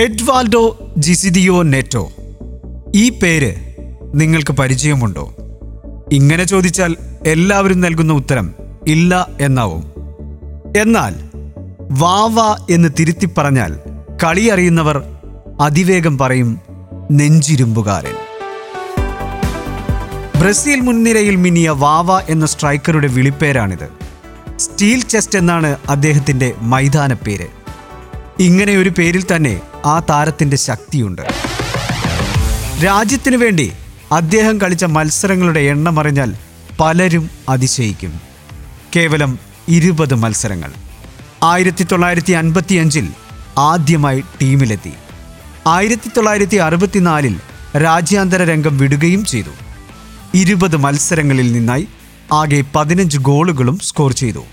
എഡ്വാൾഡോ ജിസിദിയോ നെറ്റോ. ഈ പേര് നിങ്ങൾക്ക് പരിചയമുണ്ടോ? ഇങ്ങനെ ചോദിച്ചാൽ എല്ലാവരും നൽകുന്ന ഉത്തരം ഇല്ല എന്നാവും. എന്നാൽ വാവ എന്ന് തിരുത്തി പറഞ്ഞാൽ കളി അറിയുന്നവർ അതിവേഗം പറയും നെഞ്ചിരുമ്പുകാരൻ. ബ്രസീൽ മുൻനിരയിൽ മിനിയ വാവ എന്ന സ്ട്രൈക്കറുടെ വിളിപ്പേരാണിത്. സ്റ്റീൽ ചെസ്റ്റ് എന്നാണ് അദ്ദേഹത്തിന്റെ മൈതാന പേര് ഇങ്ങനെ ഒരു പേരിൽ തന്നെ ആ താരത്തിന്റെ ശക്തിയുണ്ട്. രാജ്യത്തിനു വേണ്ടി അദ്ദേഹം കളിച്ച മത്സരങ്ങളുടെ എണ്ണം അറിഞ്ഞാൽ പലരും അതിശയിക്കും. കേവലം ഇരുപത് മത്സരങ്ങൾ. ആയിരത്തി തൊള്ളായിരത്തി അൻപത്തി അഞ്ചിൽ ആദ്യമായി ടീമിലെത്തി. ആയിരത്തി തൊള്ളായിരത്തി അറുപത്തിനാലിൽ രാജ്യാന്തര രംഗം വിടുകയും ചെയ്തു. ഇരുപത് മത്സരങ്ങളിൽ നിന്നായി ആകെ പതിനഞ്ച് ഗോളുകളും സ്കോർ ചെയ്തു.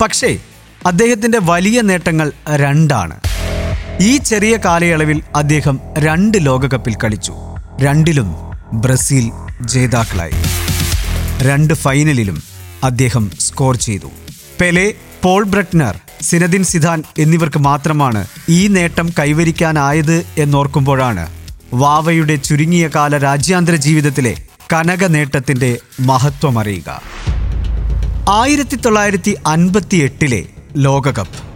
പക്ഷേ അദ്ദേഹത്തിന്റെ വലിയ നേട്ടങ്ങൾ രണ്ടാണ്. ഈ ചെറിയ കാലയളവിൽ അദ്ദേഹം രണ്ട് ലോകകപ്പിൽ കളിച്ചു. രണ്ടിലും ബ്രസീൽ ജേതാക്കളായി. രണ്ട് ഫൈനലിലും അദ്ദേഹം സ്കോർ ചെയ്തു. Pele Paul Breitner Zinedine Zidane എന്നിവർക്ക് മാത്രമാണ് ഈ നേട്ടം കൈവരിക്കാനായത് എന്നോർക്കുമ്പോഴാണ് വാവയുടെ ചുരുങ്ങിയ കാല രാജ്യാന്തര ജീവിതത്തിലെ കനക നേട്ടത്തിന്റെ മഹത്വമറിയുക ആയിരത്തി തൊള്ളായിരത്തി അൻപത്തി എട്ടിലെ ലോകകപ്പ്.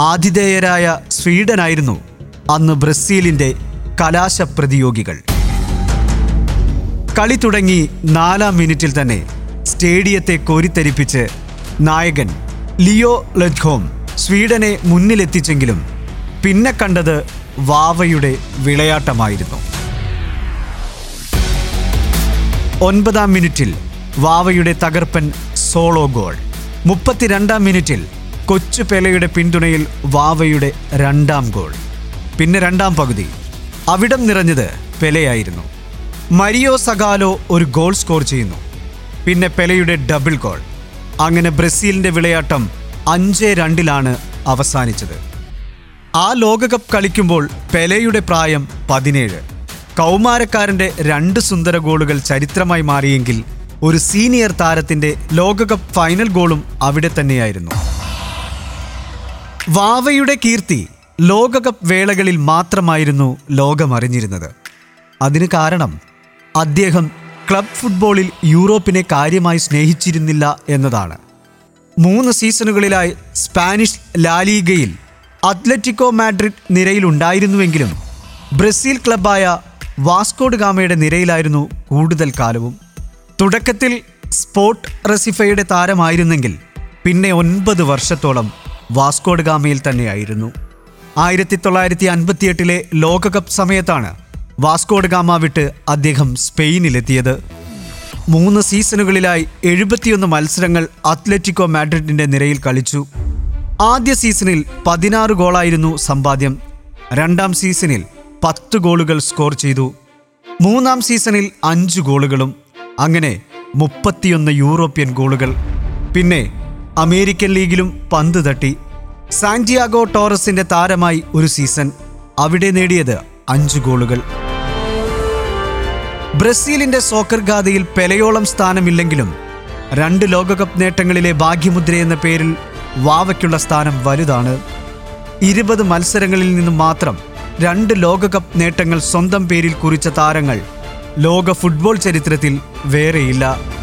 ആതിഥേയരായ സ്വീഡനായിരുന്നു അന്ന് ബ്രസീലിന്റെ കലാശപ്രതിയോഗികൾ. കളി തുടങ്ങി നാലാം മിനിറ്റിൽ തന്നെ സ്റ്റേഡിയത്തെ കോരിത്തരിപ്പിച്ച് നായകൻ ലിയോ ലജ്ഹോം സ്വീഡനെ മുന്നിലെത്തിച്ചെങ്കിലും പിന്നെ കണ്ടത് വാവയുടെ വിളയാട്ടമായിരുന്നു. ഒൻപതാം മിനിറ്റിൽ വാവയുടെ തകർപ്പൻ സോളോ ഗോൾ. മുപ്പത്തിരണ്ടാം മിനിറ്റിൽ കൊച്ചു പെലയുടെ പിന്തുണയിൽ വാവയുടെ രണ്ടാം ഗോൾ. പിന്നെ രണ്ടാം പകുതി. അവിടം നിറഞ്ഞത് പെലയായിരുന്നു. മരിയോ സഗാലോ ഒരു ഗോൾ സ്കോർ ചെയ്യുന്നു. പിന്നെ പെലയുടെ ഡബിൾ ഗോൾ. അങ്ങനെ ബ്രസീലിന്റെ വിളയാട്ടം അഞ്ച് രണ്ടിലാണ് അവസാനിച്ചത്. ആ ലോകകപ്പ് കളിക്കുമ്പോൾ പെലയുടെ പ്രായം പതിനേഴ്. കൗമാരക്കാരന്റെ രണ്ട് സുന്ദര ഗോളുകൾ ചരിത്രമായി മാറിയെങ്കിൽ ഒരു സീനിയർ താരത്തിന്റെ ലോകകപ്പ് ഫൈനൽ ഗോളും അവിടെ തന്നെയായിരുന്നു. വാവയുടെ കീർത്തി ലോകകപ്പ് വേളകളിൽ മാത്രമായിരുന്നു ലോകമറിഞ്ഞിരുന്നത്. അതിന് കാരണം അദ്ദേഹം ക്ലബ് ഫുട്ബോളിൽ യൂറോപ്പിനെ കാര്യമായി സ്നേഹിച്ചിരുന്നില്ല എന്നതാണ്. മൂന്ന് സീസണുകളിലായി സ്പാനിഷ് ലാലീഗയിൽ അത്ലറ്റിക്കോ മാഡ്രിഡ് നിരയിലുണ്ടായിരുന്നുവെങ്കിലും ബ്രസീൽ ക്ലബായ വാസ്കോഡ് ഗാമയുടെ നിരയിലായിരുന്നു കൂടുതൽ കാലവും. തുടക്കത്തിൽ സ്പോർട്ട് റെസിഫയുടെ താരമായിരുന്നെങ്കിൽ പിന്നെ ഒൻപത് വർഷത്തോളം വാസ്കോഡ് ഗാമയിൽ തന്നെയായിരുന്നു. ആയിരത്തി തൊള്ളായിരത്തി അൻപത്തിയെട്ടിലെ ലോകകപ്പ് സമയത്താണ് വാസ്കോഡ് ഗാമ വിട്ട് അദ്ദേഹം സ്പെയിനിലെത്തിയത്. മൂന്ന് സീസണുകളിലായി എഴുപത്തിയൊന്ന് മത്സരങ്ങൾ അത്ലറ്റിക്കോ മാഡ്രിഡിന്റെ നിരയിൽ കളിച്ചു. ആദ്യ സീസണിൽ പതിനാറ് ഗോളായിരുന്നു സമ്പാദ്യം. രണ്ടാം സീസണിൽ പത്ത് ഗോളുകൾ സ്കോർ ചെയ്തു. മൂന്നാം സീസണിൽ അഞ്ച് ഗോളുകളും. അങ്ങനെ മുപ്പത്തിയൊന്ന് യൂറോപ്യൻ ഗോളുകൾ. പിന്നെ അമേരിക്കൻ ലീഗിലും പന്ത് തട്ടി. സാന്റിയാഗോ ടോറസിന്റെ താരമായി ഒരു സീസൺ അവിടെ നേടിയത് അഞ്ച് ഗോളുകൾ. ബ്രസീലിന്റെ സോക്കർ ഗാഥയിൽ പെലയോളം സ്ഥാനമില്ലെങ്കിലും രണ്ട് ലോകകപ്പ് നേട്ടങ്ങളിലെ ഭാഗ്യമുദ്ര എന്ന പേരിൽ വാവയ്ക്കുള്ള സ്ഥാനം വലുതാണ്. ഇരുപത് മത്സരങ്ങളിൽ നിന്നും മാത്രം രണ്ട് ലോകകപ്പ് നേട്ടങ്ങൾ സ്വന്തം പേരിൽ കുറിച്ച താരങ്ങൾ ലോക ഫുട്ബോൾ ചരിത്രത്തിൽ വേറെയില്ല.